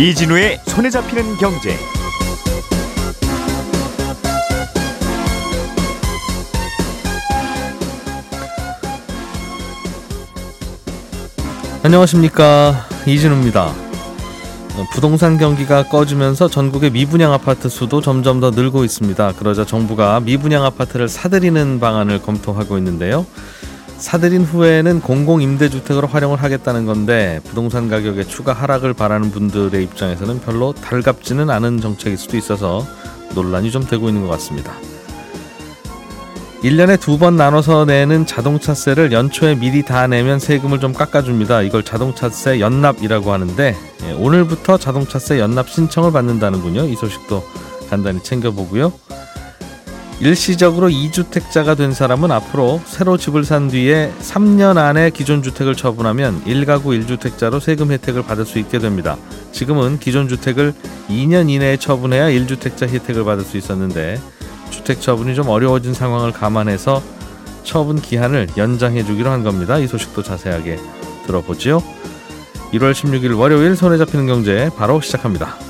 이진우의 손에 잡히는 경제. 안녕하십니까 이진우입니다. 어, 부동산 경기가 꺼지면서 전국의 미분양 아파트 수도 점점 더 늘고 있습니다. 그러자 정부가 미분양 아파트를 사들이는 방안을 검토하고 있는데요. 사들인 후에는 공공임대주택으로 활용을 하겠다는 건데 부동산 가격의 추가 하락을 바라는 분들의 입장에서는 별로 달갑지는 않은 정책일 수도 있어서 논란이 좀 되고 있는 것 같습니다. 1년에 두 번 나눠서 내는 자동차세를 연초에 미리 다 내면 세금을 좀 깎아줍니다. 이걸 자동차세 연납이라고 하는데 예, 오늘부터 자동차세 연납 신청을 받는다는군요. 이 소식도 간단히 챙겨보고요. 일시적으로 2주택자가 된 사람은 앞으로 새로 집을 산 뒤에 3년 안에 기존 주택을 처분하면 1가구 1주택자로 세금 혜택을 받을 수 있게 됩니다. 지금은 기존 주택을 2년 이내에 처분해야 1주택자 혜택을 받을 수 있었는데 주택 처분이 좀 어려워진 상황을 감안해서 처분 기한을 연장해 주기로 한 겁니다. 이 소식도 자세하게 들어보죠. 1월 16일 월요일 손에 잡히는 경제 바로 시작합니다.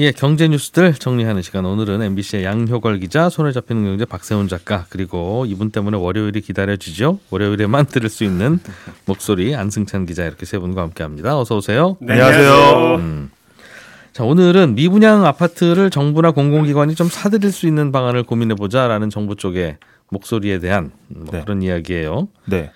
예, 경제 뉴스들 정리하는 시간. 오늘은 MBC의 양효걸 기자, 손에 잡히는 경제 박세훈 작가, 그리고 이분 때문에 월요일이 기다려지죠. 월요일에만 들을 수 있는 목소리 안승찬 기자 이렇게 세 분과 함께합니다. 어서 오세요. 네, 안녕하세요. 음. 자, 오늘은 미분양 아파트를 정부나 공공기관이 좀 사들일 수 있는 방안을 고민해 보자라는 정부 쪽의 목소리에 대한 뭐 네. 그런 이야기예요. 네.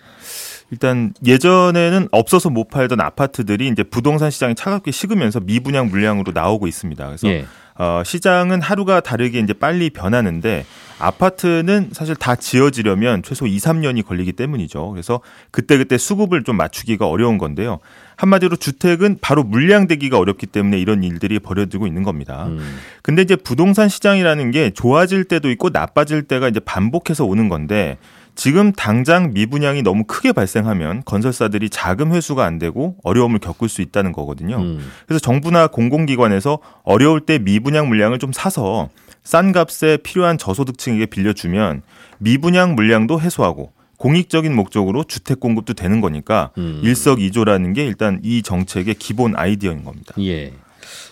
일단 예전에는 없어서 못 팔던 아파트들이 이제 부동산 시장이 차갑게 식으면서 미분양 물량으로 나오고 있습니다. 그래서 예. 어, 시장은 하루가 다르게 이제 빨리 변하는데 아파트는 사실 다 지어지려면 최소 2, 3년이 걸리기 때문이죠. 그래서 그때그때 수급을 좀 맞추기가 어려운 건데요. 한마디로 주택은 바로 물량되기가 어렵기 때문에 이런 일들이 벌어지고 있는 겁니다. 음. 근데 이제 부동산 시장이라는 게 좋아질 때도 있고 나빠질 때가 이제 반복해서 오는 건데 지금 당장 미분양이 너무 크게 발생하면 건설사들이 자금 회수가 안 되고 어려움을 겪을 수 있다는 거거든요. 음. 그래서 정부나 공공기관에서 어려울 때 미분양 물량을 좀 사서 싼 값에 필요한 저소득층에게 빌려주면 미분양 물량도 해소하고 공익적인 목적으로 주택 공급도 되는 거니까 음. 일석이조라는 게 일단 이 정책의 기본 아이디어인 겁니다. 예.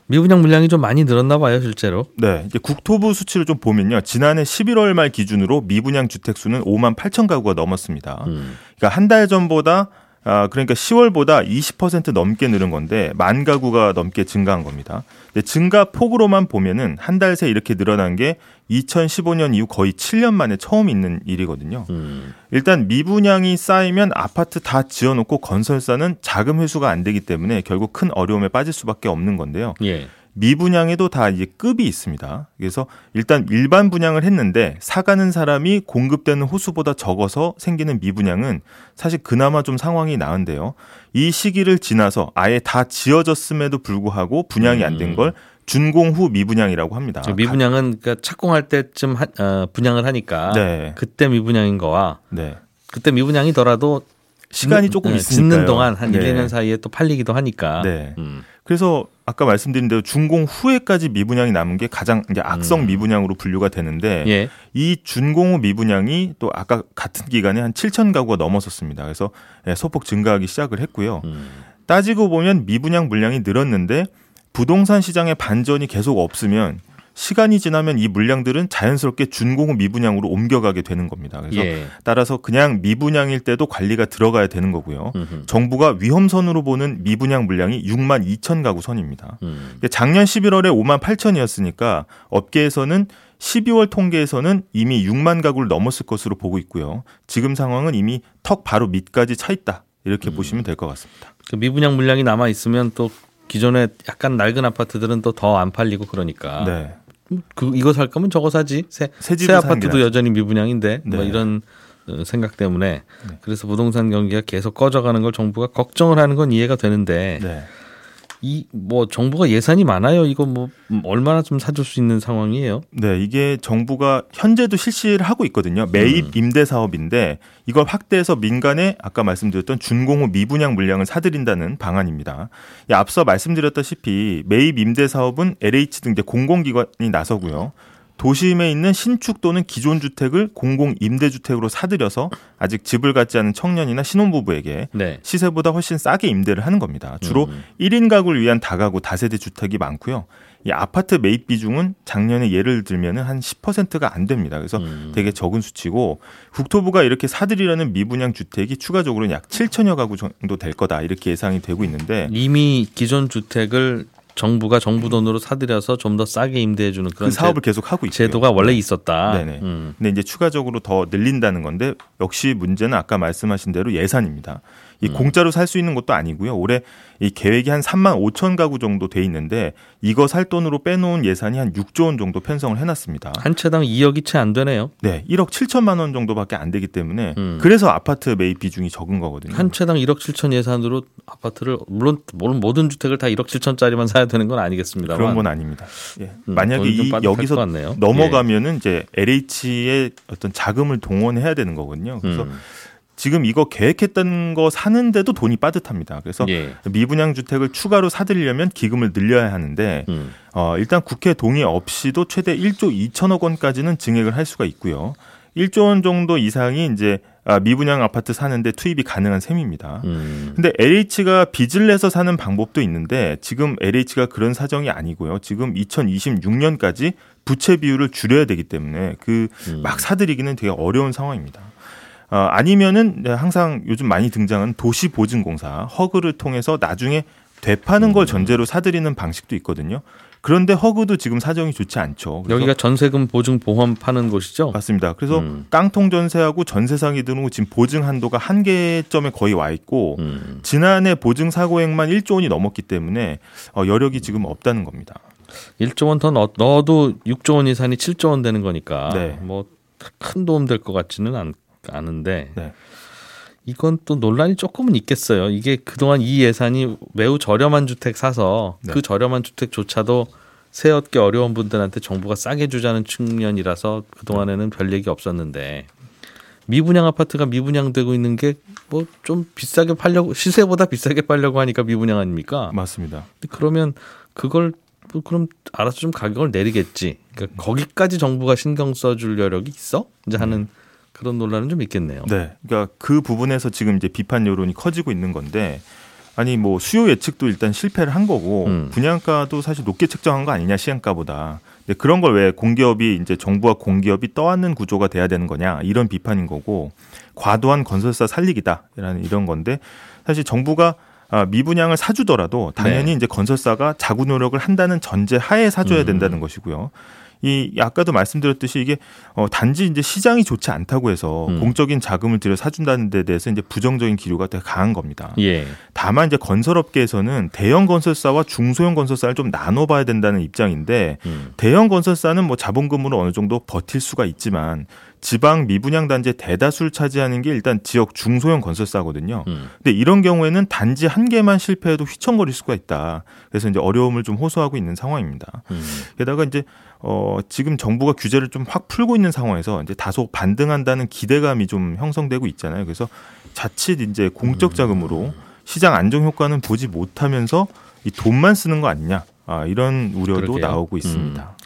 미분양 물량이 좀 많이 늘었나 봐요, 실제로. 네, 이제 국토부 수치를 좀 보면요. 지난해 11월 말 기준으로 미분양 주택 수는 5만 8천 가구가 넘었습니다. 음. 그러니까 한 달 전보다 아, 그러니까 10월보다 20% 넘게 늘은 건데 만 가구가 넘게 증가한 겁니다. 근데 증가 폭으로만 보면은 한 달 새 이렇게 늘어난 게 2015년 이후 거의 7년 만에 처음 있는 일이거든요. 음. 일단 미분양이 쌓이면 아파트 다 지어놓고 건설사는 자금 회수가 안 되기 때문에 결국 큰 어려움에 빠질 수밖에 없는 건데요. 예. 미분양에도 다 이제 급이 있습니다. 그래서 일단 일반 분양을 했는데 사가는 사람이 공급되는 호수보다 적어서 생기는 미분양은 사실 그나마 좀 상황이 나은데요. 이 시기를 지나서 아예 다 지어졌음에도 불구하고 분양이 안 된 걸 준공 후 미분양이라고 합니다. 저 미분양은 그러니까 착공할 때쯤 하, 어, 분양을 하니까 네. 그때 미분양인 거와 네. 그때 미분양이더라도 시간이 짓는- 조금 네, 있으니까요. 짓는 동안 한 네. 1, 2년 사이에 또 팔리기도 하니까. 네. 음. 그래서 아까 말씀드린 대로 준공 후에까지 미분양이 남은 게 가장 이제 악성 음. 미분양으로 분류가 되는데 예. 이 준공 후 미분양이 또 아까 같은 기간에 한 7천 가구가 넘었었습니다. 그래서 예, 소폭 증가하기 시작을 했고요. 음. 따지고 보면 미분양 물량이 늘었는데 부동산 시장의 반전이 계속 없으면 시간이 지나면 이 물량들은 자연스럽게 준공 후 미분양으로 옮겨가게 되는 겁니다. 그래서 예. 따라서 그냥 미분양일 때도 관리가 들어가야 되는 거고요. 음흠. 정부가 위험선으로 보는 미분양 물량이 6만 2천 가구 선입니다. 음. 작년 11월에 5만 8천이었으니까 업계에서는 12월 통계에서는 이미 6만 가구를 넘었을 것으로 보고 있고요. 지금 상황은 이미 턱 바로 밑까지 차 있다. 이렇게 보시면 될 것 같습니다. 그 미분양 물량이 남아 있으면 또 기존에 약간 낡은 아파트들은 또 더 안 팔리고 그러니까 네. 그 이거 살 거면 저거 사지 새, 새 새 아파트도. 여전히 미분양인데 뭐 네. 이런 어, 생각 때문에 그래서 부동산 경기가 계속 꺼져가는 걸 정부가 걱정을 하는 건 이해가 되는데 네. 이 뭐 정부가 예산이 많아요. 이거 뭐 얼마나 좀 사줄 수 있는 상황이에요? 네, 이게 정부가 현재도 실시를 하고 있거든요. 매입 음. 임대 사업인데 이걸 확대해서 민간에 아까 말씀드렸던 준공후 미분양 물량을 사들인다는 방안입니다. 이 앞서 말씀드렸다시피 매입 임대 사업은 LH 등 공공기관이 나서고요. 도심에 있는 신축 또는 기존 주택을 공공 임대주택으로 사들여서 아직 집을 갖지 않은 청년이나 신혼부부에게 네. 시세보다 훨씬 싸게 임대를 하는 겁니다. 주로 음. 1인 가구를 위한 다가구 다세대 주택이 많고요. 이 아파트 매입 비중은 작년에 예를 들면은 한 10%가 안 됩니다. 그래서 음. 되게 적은 수치고 국토부가 이렇게 사들이라는 미분양 주택이 추가적으로 약 7천여 가구 정도 될 거다 이렇게 예상이 되고 있는데 이미 기존 주택을 정부가 정부 돈으로 사들여서 좀 더 싸게 임대해 주는 그런 그 사업을 계속 하고 있고요. 제, 도가 원래 있었다. 네네. 음. 근데 이제 추가적으로 더 늘린다는 건데 역시 문제는 아까 말씀하신 대로 예산입니다. 이 음. 공짜로 살 수 있는 것도 아니고요. 올해 이 계획이 한 3만 5천 가구 정도 돼 있는데 이거 살 돈으로 빼놓은 예산이 한 6조 원 정도 편성을 해놨습니다. 한 채당 2억이 채 안 되네요. 네, 1억 7천만 원 정도밖에 안 되기 때문에 음. 그래서 아파트 매입 비중이 적은 거거든요. 한 채당 1억 7천 예산으로 아파트를 물론 모든 주택을 다 1억 7천짜리만 사야 되는 건 아니겠습니다만 그런 건 아닙니다. 예. 음, 만약에 이 여기서 같네요. 넘어가면은 이제 LH의 어떤 자금을 동원해야 되는 거거든요. 그래서 음. 지금 이거 계획했던 거 사는데도 돈이 빠듯합니다. 그래서 예. 미분양 주택을 추가로 사들이려면 기금을 늘려야 하는데 음. 어, 일단 국회 동의 없이도 최대 1조 2천억 원까지는 증액을 할 수가 있고요. 1조 원 정도 이상이 이제 아, 미분양 아파트 사는데 투입이 가능한 셈입니다. 음. 근데 LH가 빚을 내서 사는 방법도 있는데 지금 LH가 그런 사정이 아니고요. 지금 2026년까지 부채 비율을 줄여야 되기 때문에 그 음. 막 사들이기는 되게 어려운 상황입니다. 어, 아니면은 항상 요즘 많이 등장하는 도시보증공사 허그를 통해서 나중에 되파는 음. 걸 전제로 사들이는 방식도 있거든요. 그런데 허그도 지금 사정이 좋지 않죠. 여기가 전세금 보증 보험 파는 곳이죠. 맞습니다. 그래서 음. 깡통 전세하고 전세 상이 드는 지금 보증 한도가 한계점에 거의 와 있고 음. 지난해 보증 사고액만 1조 원이 넘었기 때문에 어, 여력이 지금 없다는 겁니다. 1조 원 더 넣어도 6조 원 이상이 7조 원 되는 거니까 네. 뭐큰 도움 될 것 같지는 않, 않은데 네. 이건 또 논란이 조금은 있겠어요. 이게 그동안 이 예산이 매우 저렴한 주택 사서 네. 그 저렴한 주택조차도 새 얻기 어려운 분들한테 정부가 싸게 주자는 측면이라서 그동안에는 별 얘기 없었는데 미분양 아파트가 미분양되고 있는 게 뭐 좀 비싸게 팔려고 시세보다 비싸게 팔려고 하니까 미분양 아닙니까? 맞습니다. 그러면 그걸 뭐 그럼 알아서 좀 가격을 내리겠지. 그러니까 거기까지 정부가 신경 써줄 여력이 있어? 이제 하는 그런 논란은 좀 있겠네요. 네. 그러니까 그 부분에서 지금 이제 비판 여론이 커지고 있는 건데 아니 뭐 수요 예측도 일단 실패를 한 거고 음. 분양가도 사실 높게 책정한 거 아니냐 시행가보다. 근데 그런 걸 왜 공기업이 이제 정부와 공기업이 떠안는 구조가 돼야 되는 거냐 이런 비판인 거고 과도한 건설사 살리기다라는 이런 건데 사실 정부가 아, 미분양을 사주더라도 당연히 네. 이제 건설사가 자구 노력을 한다는 전제 하에 사줘야 음. 된다는 것이고요. 이 아까도 말씀드렸듯이 이게 어 단지 이제 시장이 좋지 않다고 해서 음. 공적인 자금을 들여 사준다는 데 대해서 이제 부정적인 기류가 되게 강한 겁니다. 예. 다만 이제 건설업계에서는 대형 건설사와 중소형 건설사를 좀 나눠봐야 된다는 입장인데 음. 대형 건설사는 뭐 자본금으로 어느 정도 버틸 수가 있지만 지방 미분양 단지의 대다수를 차지하는 게 일단 지역 중소형 건설사거든요. 음. 근데 이런 경우에는 단지 한 개만 실패해도 휘청거릴 수가 있다. 그래서 이제 어려움을 좀 호소하고 있는 상황입니다. 음. 게다가 이제 어 지금 정부가 규제를 좀 확 풀고 있는 상황에서 이제 다소 반등한다는 기대감이 좀 형성되고 있잖아요. 그래서 자칫 이제 공적 자금으로 시장 안정 효과는 보지 못하면서 이 돈만 쓰는 거 아니냐. 아, 이런 우려도 그러게요. 나오고 음. 있습니다.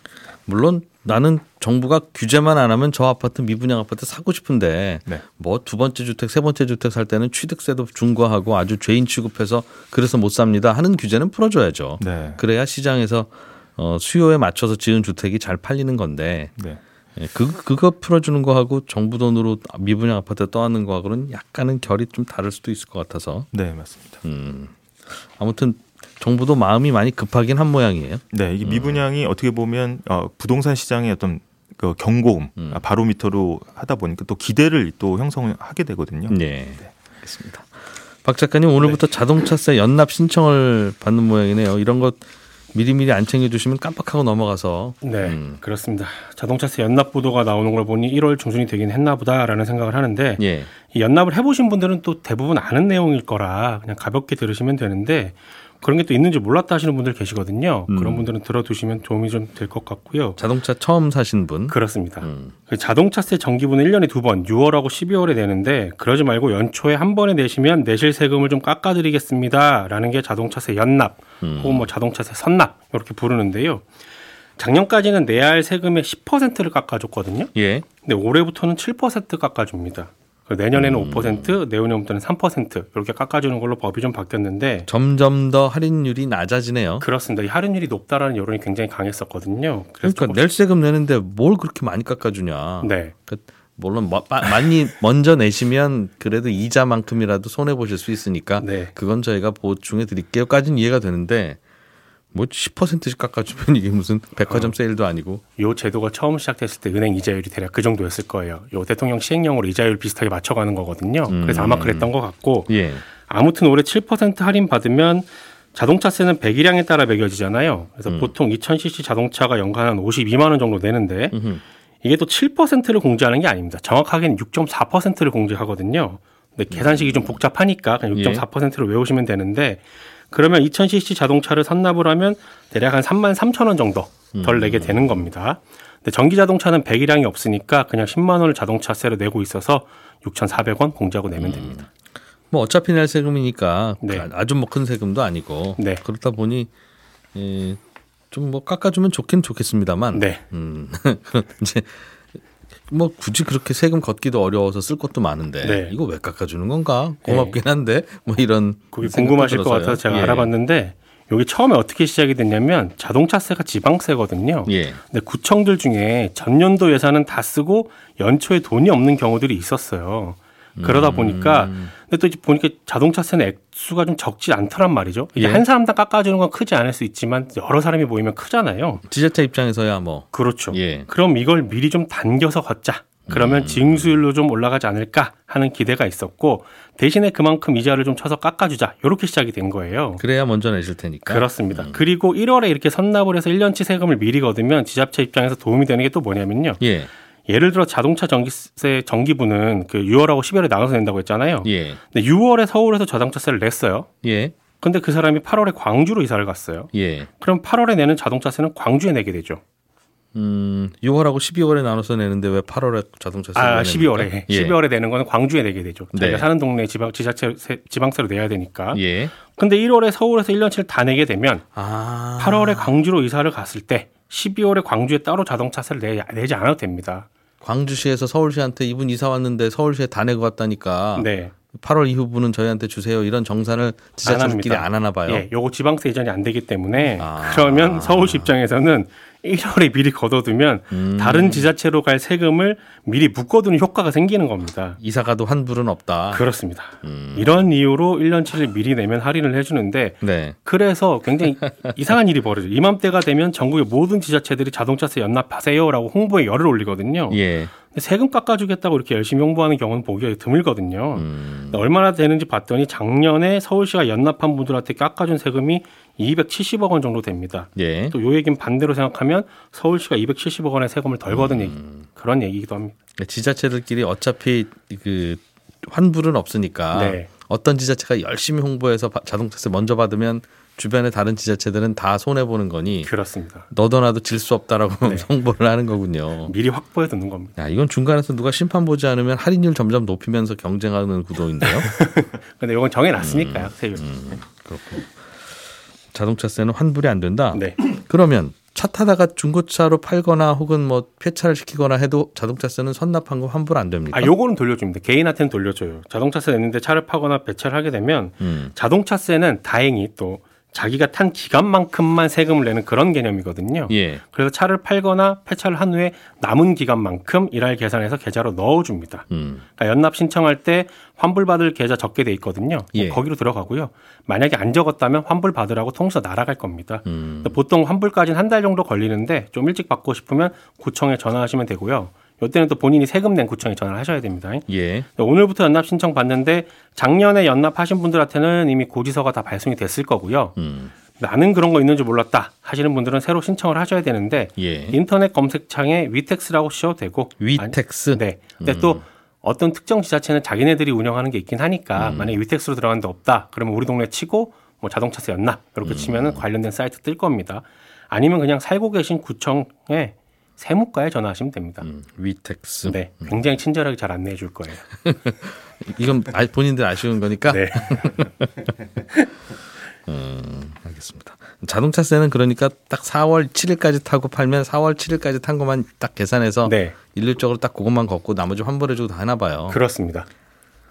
물론 나는 정부가 규제만 안 하면 저 아파트 미분양 아파트 사고 싶은데 네. 뭐두 번째 주택 세 번째 주택 살 때는 취득세도 중과하고 아주 죄인 취급해서 그래서 못 삽니다 하는 규제는 풀어줘야죠. 네. 그래야 시장에서 어, 수요에 맞춰서 지은 주택이 잘 팔리는 건데 네. 예, 그 그거 풀어주는 거하고 정부 돈으로 미분양 아파트 떠안는 거하고는 약간은 결이 좀 다를 수도 있을 것 같아서 네, 맞습니다. 음, 아무튼 정부도 마음이 많이 급하긴 한 모양이에요. 네, 이게 미분양이 어떻게 보면 어, 부동산 시장의 어떤 그 경고음, 음. 아, 바로미터로 하다 보니까 또 기대를 또 형성하게 되거든요. 네, 알겠습니다. 박 작가님 오늘부터 자동차세 연납 신청을 받는 모양이네요. 이런 것 미리미리 안 챙겨주시면 깜빡하고 넘어가서 네, 음. 그렇습니다. 자동차세 연납 보도가 나오는 걸 보니 1월 중순이 되긴 했나 보다라는 생각을 하는데 예, 이 연납을 해보신 분들은 또 대부분 아는 내용일 거라 그냥 가볍게 들으시면 되는데 그런 게 또 있는지 몰랐다 하시는 분들 계시거든요. 음. 그런 분들은 들어두시면 도움이 좀 될 것 같고요. 자동차 처음 사신 분. 그렇습니다. 음. 그 자동차세 정기분은 1년에 두 번, 6월하고 12월에 내는데 그러지 말고 연초에 한 번에 내시면 내실 세금을 좀 깎아드리겠습니다 라는 게 자동차세 연납 음. 혹은 뭐 자동차세 선납 이렇게 부르는데요. 작년까지는 내야 할 세금의 10%를 깎아줬거든요. 예. 근데 올해부터는 7% 깎아줍니다. 내년에는 음. 5%, 내후년부터는 3% 이렇게 깎아주는 걸로 법이 좀 바뀌었는데 점점 더 할인율이 낮아지네요. 그렇습니다. 이 할인율이 높다라는 여론이 굉장히 강했었거든요. 그러니까 낼 세금 내는데 뭘 그렇게 많이 깎아주냐. 네. 그 물론 뭐, 마- 많이 먼저 내시면 그래도 이자만큼이라도 손해 보실 수 있으니까 네. 그건 저희가 보충해 드릴게요까지는 이해가 되는데 뭐 10%씩 깎아주면 이게 무슨 백화점 세일도 아니고 요 제도가 처음 시작됐을 때 은행 이자율이 대략 그 정도였을 거예요. 요 대통령 시행령으로 이자율 비슷하게 맞춰가는 거거든요. 그래서 아마 그랬던 것 같고 예. 아무튼 올해 7% 할인 받으면 자동차세는 배기량에 따라 매겨지잖아요. 그래서 보통 2000cc 자동차가 연간 한 52만 원 정도 내는데 음흠. 이게 또 7%를 공제하는 게 아닙니다. 정확하게는 6.4%를 공제하거든요. 근데 계산식이 좀 복잡하니까 그냥 예. 6.4%를 외우시면 되는데 그러면 2000cc 자동차를 선납을 하면 대략 한 3만 3천 원 정도 덜 내게 되는 겁니다. 근데 전기 자동차는 배기량이 없으니까 그냥 10만 원을 자동차세로 내고 있어서 6,400원 공제하고 내면 됩니다. 뭐 어차피 낼 세금이니까 네. 아주 뭐 큰 세금도 아니고 네. 그렇다 보니 예, 좀뭐 깎아주면 좋긴 좋겠습니다만 네. 음, 이제 뭐 굳이 그렇게 세금 걷기도 어려워서 쓸 것도 많은데 네. 이거 왜 깎아주는 건가 고맙긴 한데 뭐 이런 그게 궁금하실 것 들어서요. 같아서 제가 예. 알아봤는데 여기 처음에 어떻게 시작이 됐냐면 자동차세가 지방세거든요. 예. 근데 구청들 중에 전년도 예산은 다 쓰고 연초에 돈이 없는 경우들이 있었어요. 그러다 음. 보니까 근데 또 이제 보니까 자동차세는 액수가 좀 적지 않더란 말이죠. 이게 예. 한 사람당 깎아주는 건 크지 않을 수 있지만 여러 사람이 모이면 크잖아요. 지자체 입장에서야 뭐 그렇죠. 예. 그럼 이걸 미리 좀 당겨서 걷자. 그러면 음. 징수율로 좀 올라가지 않을까 하는 기대가 있었고 대신에 그만큼 이자를 좀 쳐서 깎아주자. 이렇게 시작이 된 거예요. 그래야 먼저 내실 테니까 그렇습니다. 그리고 1월에 이렇게 선납을 해서 1년치 세금을 미리 거두면 지자체 입장에서 도움이 되는 게 또 뭐냐면요. 예. 예를 들어 자동차 전기세 정기분은 그 6월하고 12월에 나눠서 낸다고 했잖아요. 예. 근데 6월에 서울에서 자동차세를 냈어요. 예. 근데 그 사람이 8월에 광주로 이사를 갔어요. 예. 그럼 8월에 내는 자동차세는 광주에 내게 되죠. 음, 6월하고 12월에 나눠서 내는데 왜 8월에 자동차 세금 아, 12월에. 예. 12월에 내는 거는 광주에 내게 되죠. 자기가 네. 사는 동네 지방, 지자체, 세- 지방세로 내야 되니까. 예. 근데 1월에 서울에서 1년치를 다 내게 되면 아. 8월에 광주로 이사를 갔을 때 12월에 광주에 따로 자동차세를 내, 내지 않아도 됩니다. 광주시에서 서울시한테 이분 이사 왔는데 서울시에 다 내고 왔다니까 네. 8월 이후분은 저희한테 주세요. 이런 정산을 지자체들끼리 합니다. 안 하나 봐요. 예, 요거 지방세 이전이 안 되기 때문에 아. 그러면 서울시 입장에서는 1월에 미리 걷어두면 음. 다른 지자체로 갈 세금을 미리 묶어두는 효과가 생기는 겁니다. 이사가도 환불은 없다. 그렇습니다. 음. 이런 이유로 1년치를 미리 내면 할인을 해주는데 네. 그래서 굉장히 이상한 일이 벌어져요. 이맘때가 되면 전국의 모든 지자체들이 자동차세 연납하세요라고 홍보에 열을 올리거든요. 예. 세금 깎아주겠다고 이렇게 열심히 홍보하는 경우는 보기가 드물거든요. 음. 얼마나 되는지 봤더니 작년에 서울시가 연납한 분들한테 깎아준 세금이 270억 원 정도 됩니다. 예. 또요 얘기는 반대로 생각하면 서울시가 270억 원의 세금을 덜 거둔 얘기 음. 그런 얘기기도 합니다. 지자체들끼리 어차피 그 환불은 없으니까 네. 어떤 지자체가 열심히 홍보해서 바- 자동차세 먼저 받으면 주변의 다른 지자체들은 다 손해 보는 거니 그렇습니다. 너도 나도 질 수 없다라고 네. 홍보를 하는 거군요. 미리 확보해 두는 겁니다. 야, 이건 중간에서 누가 심판 보지 않으면 할인율 점점 높이면서 경쟁하는 구도인데요. 근데 이건 정해놨으니까요. 세율. 그렇고 자동차세는 환불이 안 된다. 네. 그러면 차 타다가 중고차로 팔거나 혹은 뭐 폐차를 시키거나 해도 자동차세는 선납한 거 환불 안 됩니까? 아, 요거는 돌려줍니다. 개인한테는 돌려줘요. 자동차세 냈는데 차를 파거나 배차를 하게 되면 음. 자동차세는 다행히 또 자기가 탄 기간만큼만 세금을 내는 그런 개념이거든요. 예. 그래서 차를 팔거나 폐차를 한 후에 남은 기간만큼 일할 계산해서 계좌로 넣어줍니다. 음. 그러니까 연납 신청할 때 환불받을 계좌 적게 돼 있거든요. 예. 거기로 들어가고요. 만약에 안 적었다면 환불 받으라고 통지서 날아갈 겁니다. 음. 보통 환불까지는 한 달 정도 걸리는데 좀 일찍 받고 싶으면 구청에 전화하시면 되고요. 이때는 또 본인이 세금 낸 구청에 전화를 하셔야 됩니다. 예. 오늘부터 연납 신청 받는데 작년에 연납하신 분들한테는 이미 고지서가 다 발송이 됐을 거고요. 음. 나는 그런 거 있는 줄 몰랐다 하시는 분들은 새로 신청을 하셔야 되는데 예. 인터넷 검색창에 Wetax라고 치셔도 되고 Wetax. 아니, 네. 근데 음. 또 어떤 특정 지자체는 자기네들이 운영하는 게 있긴 하니까 음. 만약에 위텍스로 들어간 데 없다 그러면 우리 동네 치고 뭐 자동차세 연납 이렇게 치면은 관련된 사이트 뜰 겁니다. 아니면 그냥 살고 계신 구청에 세무과에 전화하시면 됩니다. 음, 위텍스. 네, 굉장히 친절하게 잘 안내해 줄 거예요. 이건 아- 본인들 아쉬운 거니까. 네. 음, 알겠습니다. 자동차세는 그러니까 딱 4월 7일까지 타고 팔면 4월 7일까지 탄 것만 딱 계산해서 네, 일률적으로 딱 그것만 걷고 나머지 환불해주고 다 하나 봐요. 그렇습니다.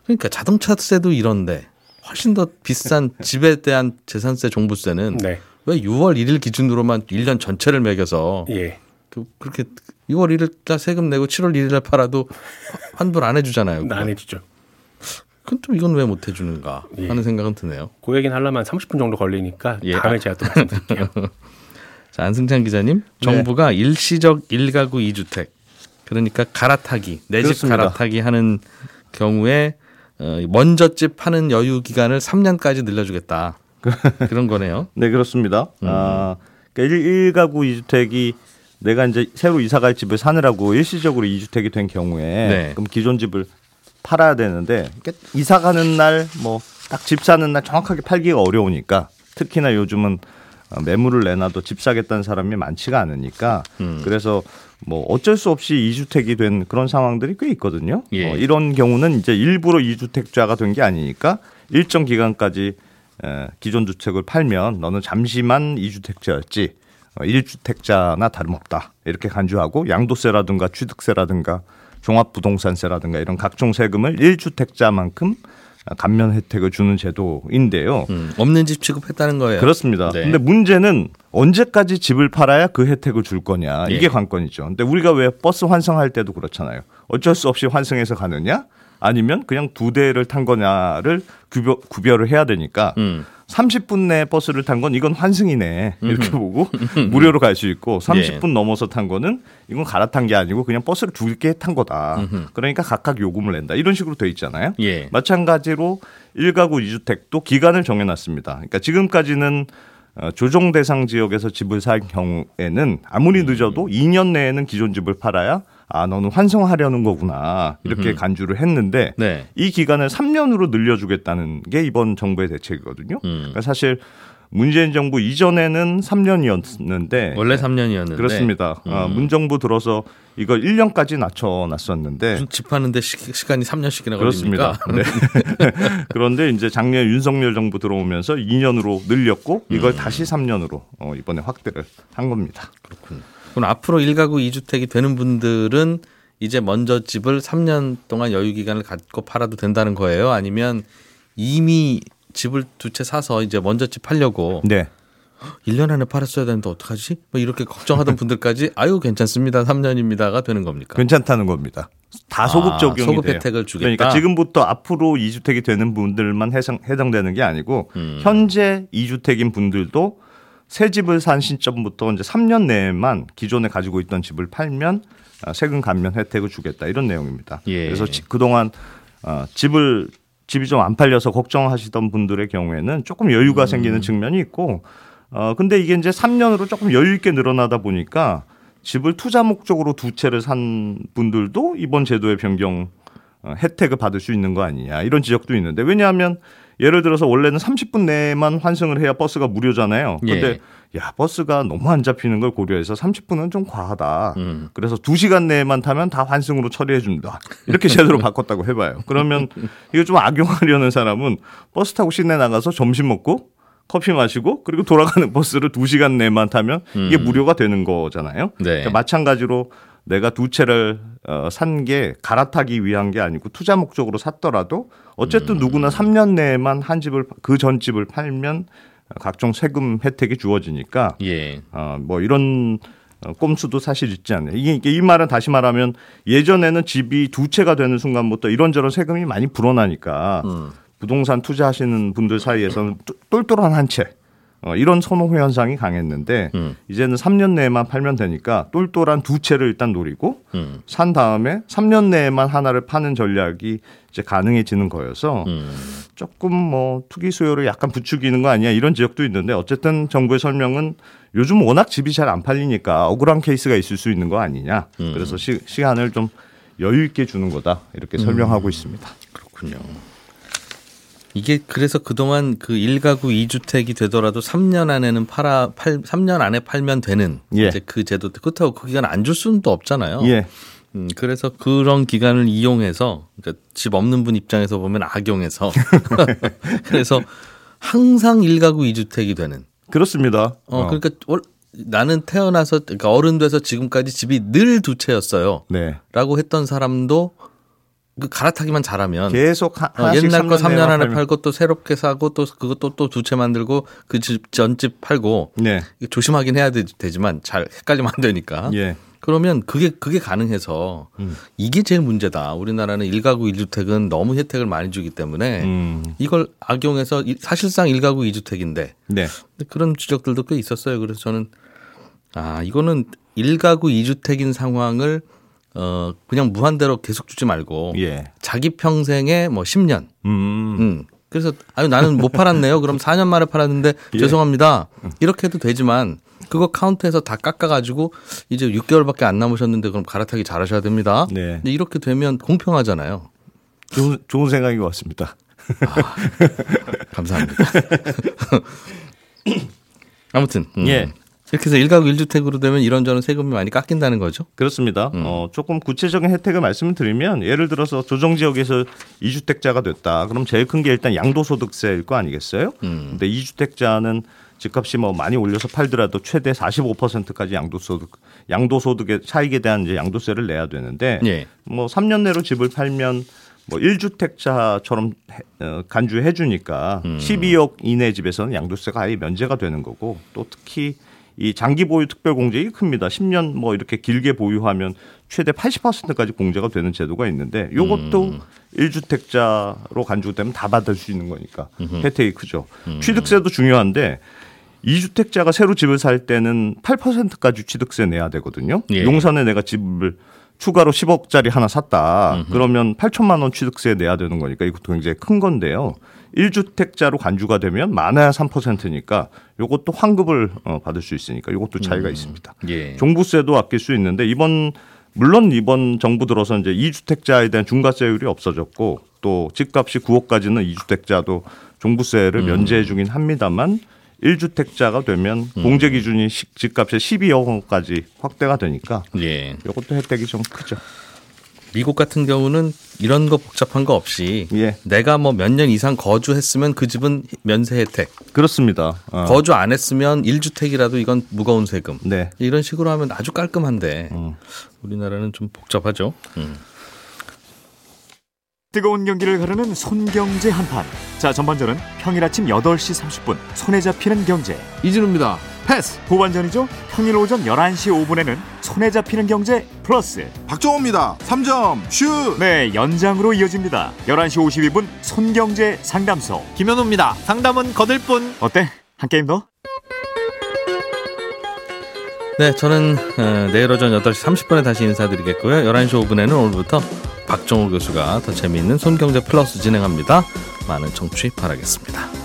그러니까 자동차세도 이런데 훨씬 더 비싼 집에 대한 재산세 종부세는 네, 왜 6월 1일 기준으로만 1년 전체를 매겨서 예, 그- 그렇게 6월 1일 날 세금 내고 7월 1일 날 팔아도 환불 안 해주잖아요. 안 해주죠. 그럼 또 이건 왜 못 해주는가 예. 하는 생각은 드네요. 그 얘기는 하려면 30분 정도 걸리니까 예. 다음에 제가 또 말씀드릴게요. 자, 안승찬 기자님, 네. 정부가 일시적 1가구 2주택 그러니까 갈아타기, 내 집. 갈아타기 하는 경우에 어, 먼저 집 파는 여유 기간을 3년까지 늘려주겠다. 그런 거네요. 네 그렇습니다. 아, 그러니까 1, 가구 2주택이 내가 이제 새로 이사갈 집을 사느라고 일시적으로 2주택이 된 경우에 네. 그럼 기존 집을 팔아야 되는데 이사 가는 날 뭐 딱 집 사는 날 정확하게 팔기가 어려우니까 특히나 요즘은 어, 매물을 내놔도 집 사겠다는 사람이 많지가 않으니까 음. 그래서 뭐 어쩔 수 없이 2주택이 된 그런 상황들이 꽤 있거든요. 예. 어, 이런 경우는 이제 일부러 2주택자가 된 게 아니니까 일정 기간까지 에, 기존 주택을 팔면 너는 잠시만 2주택자였지 어, 1주택자나 다름없다 이렇게 간주하고 양도세라든가 취득세라든가 종합부동산세라든가 이런 각종 세금을 1주택자만큼 감면 혜택을 주는 제도인데요. 음, 없는 집 취급했다는 거예요. 그렇습니다. 네. 근데 문제는 언제까지 집을 팔아야 그 혜택을 줄 거냐 이게 예. 관건이죠. 근데 우리가 왜 버스 환승할 때도 그렇잖아요. 어쩔 수 없이 환승해서 가느냐 아니면 그냥 두 대를 탄 거냐를 구별, 구별을 해야 되니까 음. 30분 내에 버스를 탄 건 이건 환승이네 이렇게 보고 무료로 갈 수 있고 30분 예. 넘어서 탄 거는 이건 갈아탄 게 아니고 그냥 버스를 두 개 탄 거다. 그러니까 각각 요금을 낸다 이런 식으로 돼 있잖아요. 예. 마찬가지로 1가구 2주택도 기간을 정해놨습니다. 그러니까 지금까지는 어, 조정 대상 지역에서 집을 살 경우에는 아무리 늦어도 2년 내에는 기존 집을 팔아야 아 너는 환승하려는 거구나 이렇게 간주를 했는데 네. 이 기간을 3년으로 늘려주겠다는 게 이번 정부의 대책이거든요. 음. 그러니까 사실 문재인 정부 이전에는 3년이었는데 원래 3년이었는데 그렇습니다. 아, 문 정부 들어서 이걸 1년까지 낮춰놨었는데 무슨 집 하는데 시, 시간이 3년씩이나 그렇습니다. 걸립니까? 네. 그런데 이제 작년 윤석열 정부 들어오면서 2년으로 늘렸고 이걸 음. 다시 3년으로 어, 이번에 확대를 한 겁니다. 그 럼 앞으로 1가구 2주택이 되는 분들은 이제 먼저 집을 3년 동안 여유 기간을 갖고 팔아도 된다는 거예요? 아니면 이미 집을 두 채 사서 이제 먼저 집 팔려고 네. 1년 안에 팔았어야 되는데 어떡하지? 뭐 이렇게 걱정하던 분들까지 아유 괜찮습니다. 3년입니다가 되는 겁니까? 괜찮다는 겁니다. 다 소급 아, 적용이 소급 돼요. 혜택을 주겠다? 그러니까 지금부터 앞으로 2주택이 되는 분들만 해상, 해당되는 게 아니고 음. 현재 2주택인 분들도 새 집을 산 시점부터 이제 3년 내에만 기존에 가지고 있던 집을 팔면 아, 세금 감면 혜택을 주겠다 이런 내용입니다. 예. 그래서 지- 그동안 어, 집을 집이 좀 안 팔려서 걱정하시던 분들의 경우에는 조금 여유가 생기는 측면이 있고 어 근데 이게 이제 3년으로 조금 여유 있게 늘어나다 보니까 집을 투자 목적으로 두 채를 산 분들도 이번 제도의 변경 어, 혜택을 받을 수 있는 거 아니냐 이런 지적도 있는데 왜냐하면 예를 들어서 원래는 30분 내에만 환승을 해야 버스가 무료잖아요. 근데 예. 야 버스가 너무 안 잡히는 걸 고려해서 30분은 좀 과하다. 음. 그래서 2시간 내에만 타면 다 환승으로 처리해 준다. 이렇게 제대로 바꿨다고 해 봐요. 그러면 이거 좀 악용하려는 사람은 버스 타고 시내 나가서 점심 먹고 커피 마시고 그리고 돌아가는 버스를 2시간 내만 타면 이게 무료가 되는 거잖아요. 네. 그러니까 마찬가지로 내가 두 채를 어, 산 게 갈아타기 위한 게 아니고 투자 목적으로 샀더라도 어쨌든 누구나 3년 내에만 한 집을 그 전 집을 팔면 각종 세금 혜택이 주어지니까 예. 어, 뭐 이런 어, 꼼수도 사실 있지 않나요? 이게, 이게 이 말은 다시 말하면 예전에는 집이 두 채가 되는 순간부터 이런저런 세금이 많이 불어나니까 음. 부동산 투자하시는 분들 사이에서는 똘- 똘똘한 한 채. 어, 이런 선호 현상이 강했는데 음. 이제는 3년 내에만 팔면 되니까 똘똘한 두 채를 일단 노리고 음. 산 다음에 3년 내에만 하나를 파는 전략이 이제 가능해지는 거여서 음. 조금 뭐 투기 수요를 약간 부추기는 거 아니야 이런 지적도 있는데 어쨌든 정부의 설명은 요즘 워낙 집이 잘 안 팔리니까 억울한 케이스가 있을 수 있는 거 아니냐 그래서 시, 시간을 좀 여유 있게 주는 거다 이렇게 설명하고 있습니다. 그렇군요. 이게 그래서 그동안 그 1가구 2주택이 되더라도 3년 안에는 팔아 팔 3년 안에 팔면 되는 예. 이제 그 제도 그렇다고 그 기간 안 줄 수는 또 없잖아요. 예. 음, 그래서 그런 기간을 이용해서 그러니까 집 없는 분 입장에서 보면 악용해서 그래서 항상 1가구 2주택이 되는 그렇습니다. 어, 어. 그러니까 월- 나는 태어나서 그러니까 어른 돼서 지금까지 집이 늘 두 채였어요. 네. 라고 했던 사람도 그 갈아타기만 잘하면 계속 하, 어, 옛날 거 3년 내만 안에 팔면. 팔고 또 새롭게 사고 또 그것도 또 두 채 만들고 그 집 전집 팔고 네. 조심하긴 해야 되, 지만잘 헷갈리면 안 되니까. 예. 그러면 그게 그게 가능해서 음. 이게 제일 문제다. 우리나라는 1가구 1주택은 너무 혜택을 많이 주기 때문에 음. 이걸 악용해서 이- 사실상 1가구 2주택인데 네. 그런 지적들도 꽤 있었어요. 그래서 저는 아 이거는 1가구 2주택인 상황을 어 그냥 무한대로 계속 주지 말고 예. 자기 평생에 뭐 10년. 음. 음. 그래서 아유 나는 못 팔았네요. 그럼 4년 만에 팔았는데 예. 죄송합니다. 이렇게 해도 되지만 그거 카운트해서 다 깎아가지고 이제 6개월밖에 안 남으셨는데 그럼 갈아타기 잘하셔야 됩니다. 네. 근데 이렇게 되면 공평하잖아요. 좋은, 좋은 생각인 것 같습니다. 감사합니다. 아무튼 음. 예. 이렇게 해서 1가구 1주택으로 되면 이런저런 세금이 많이 깎인다는 거죠. 그렇습니다. 어, 조금 구체적인 혜택을 말씀을 드리면 예를 들어서 조정 지역에서 2주택자가 됐다. 그럼 제일 큰 게 일단 양도소득세일 거 아니겠어요? 음. 근데 2주택자는 집값이 뭐 많이 올려서 팔더라도 최대 45%까지 양도소득 양도소득의 차익에 대한 이제 양도세를 내야 되는데 예. 뭐 3년 내로 집을 팔면 뭐 1주택자처럼 어, 간주해 주니까 12억 이내 집에서는 양도세가 아예 면제가 되는 거고 또 특히 이 장기 보유 특별 공제가 큽니다. 10년 뭐 이렇게 길게 보유하면 최대 80%까지 공제가 되는 제도가 있는데 요것도 1주택자로 간주되면 다 받을 수 있는 거니까 혜택이 크죠. 취득세도 중요한데 2주택자가 새로 집을 살 때는 8%까지 취득세 내야 되거든요. 예. 용산에 내가 집을 추가로 10억짜리 하나 샀다. 그러면 8천만 원 취득세 내야 되는 거니까 이것도 굉장히 큰 건데요. 1주택자로 간주가 되면 많아야 3%니까 요것도 환급을 어, 받을 수 있으니까 이것도 차이가 있습니다. 예. 종부세도 아낄 수 있는데 이번 물론 이번 정부 들어서 이제 2주택자에 대한 중과세율이 없어졌고 또 집값이 9억까지는 2주택자도 종부세를 면제해 주긴 합니다만 1주택자가 되면 공제 기준이 시- 집값의 12억 원까지 확대가 되니까 예. 이것도 혜택이 좀 크죠. 미국 같은 경우는 이런 거 복잡한 거 없이 예. 내가 뭐 몇 년 이상 거주했으면 그 집은 면세 혜택. 그렇습니다. 어. 거주 안 했으면 1주택이라도 이건 무거운 세금. 네. 이런 식으로 하면 아주 깔끔한데 음. 우리나라는 좀 복잡하죠. 음. 뜨거운 경기를 가르는 손경제 한판. 자, 전반전은 평일 아침 8시 30분 손에 잡히는 경제. 이진우입니다. 패스. 후반전이죠. 평일 오전 11시 5분에는 손에 잡히는 경제 플러스. 박정호입니다. 3점 슛. 네, 연장으로 이어집니다. 11시 52분 손경제 상담소. 김현우입니다. 상담은 거들 뿐. 어때? 한 게임 더? 네, 저는 어, 내일 오전 8시 30분에 다시 인사드리겠고요. 11시 5분에는 오늘부터 박정호 교수가 더 재미있는 손경제 플러스 진행합니다. 많은 청취 바라겠습니다.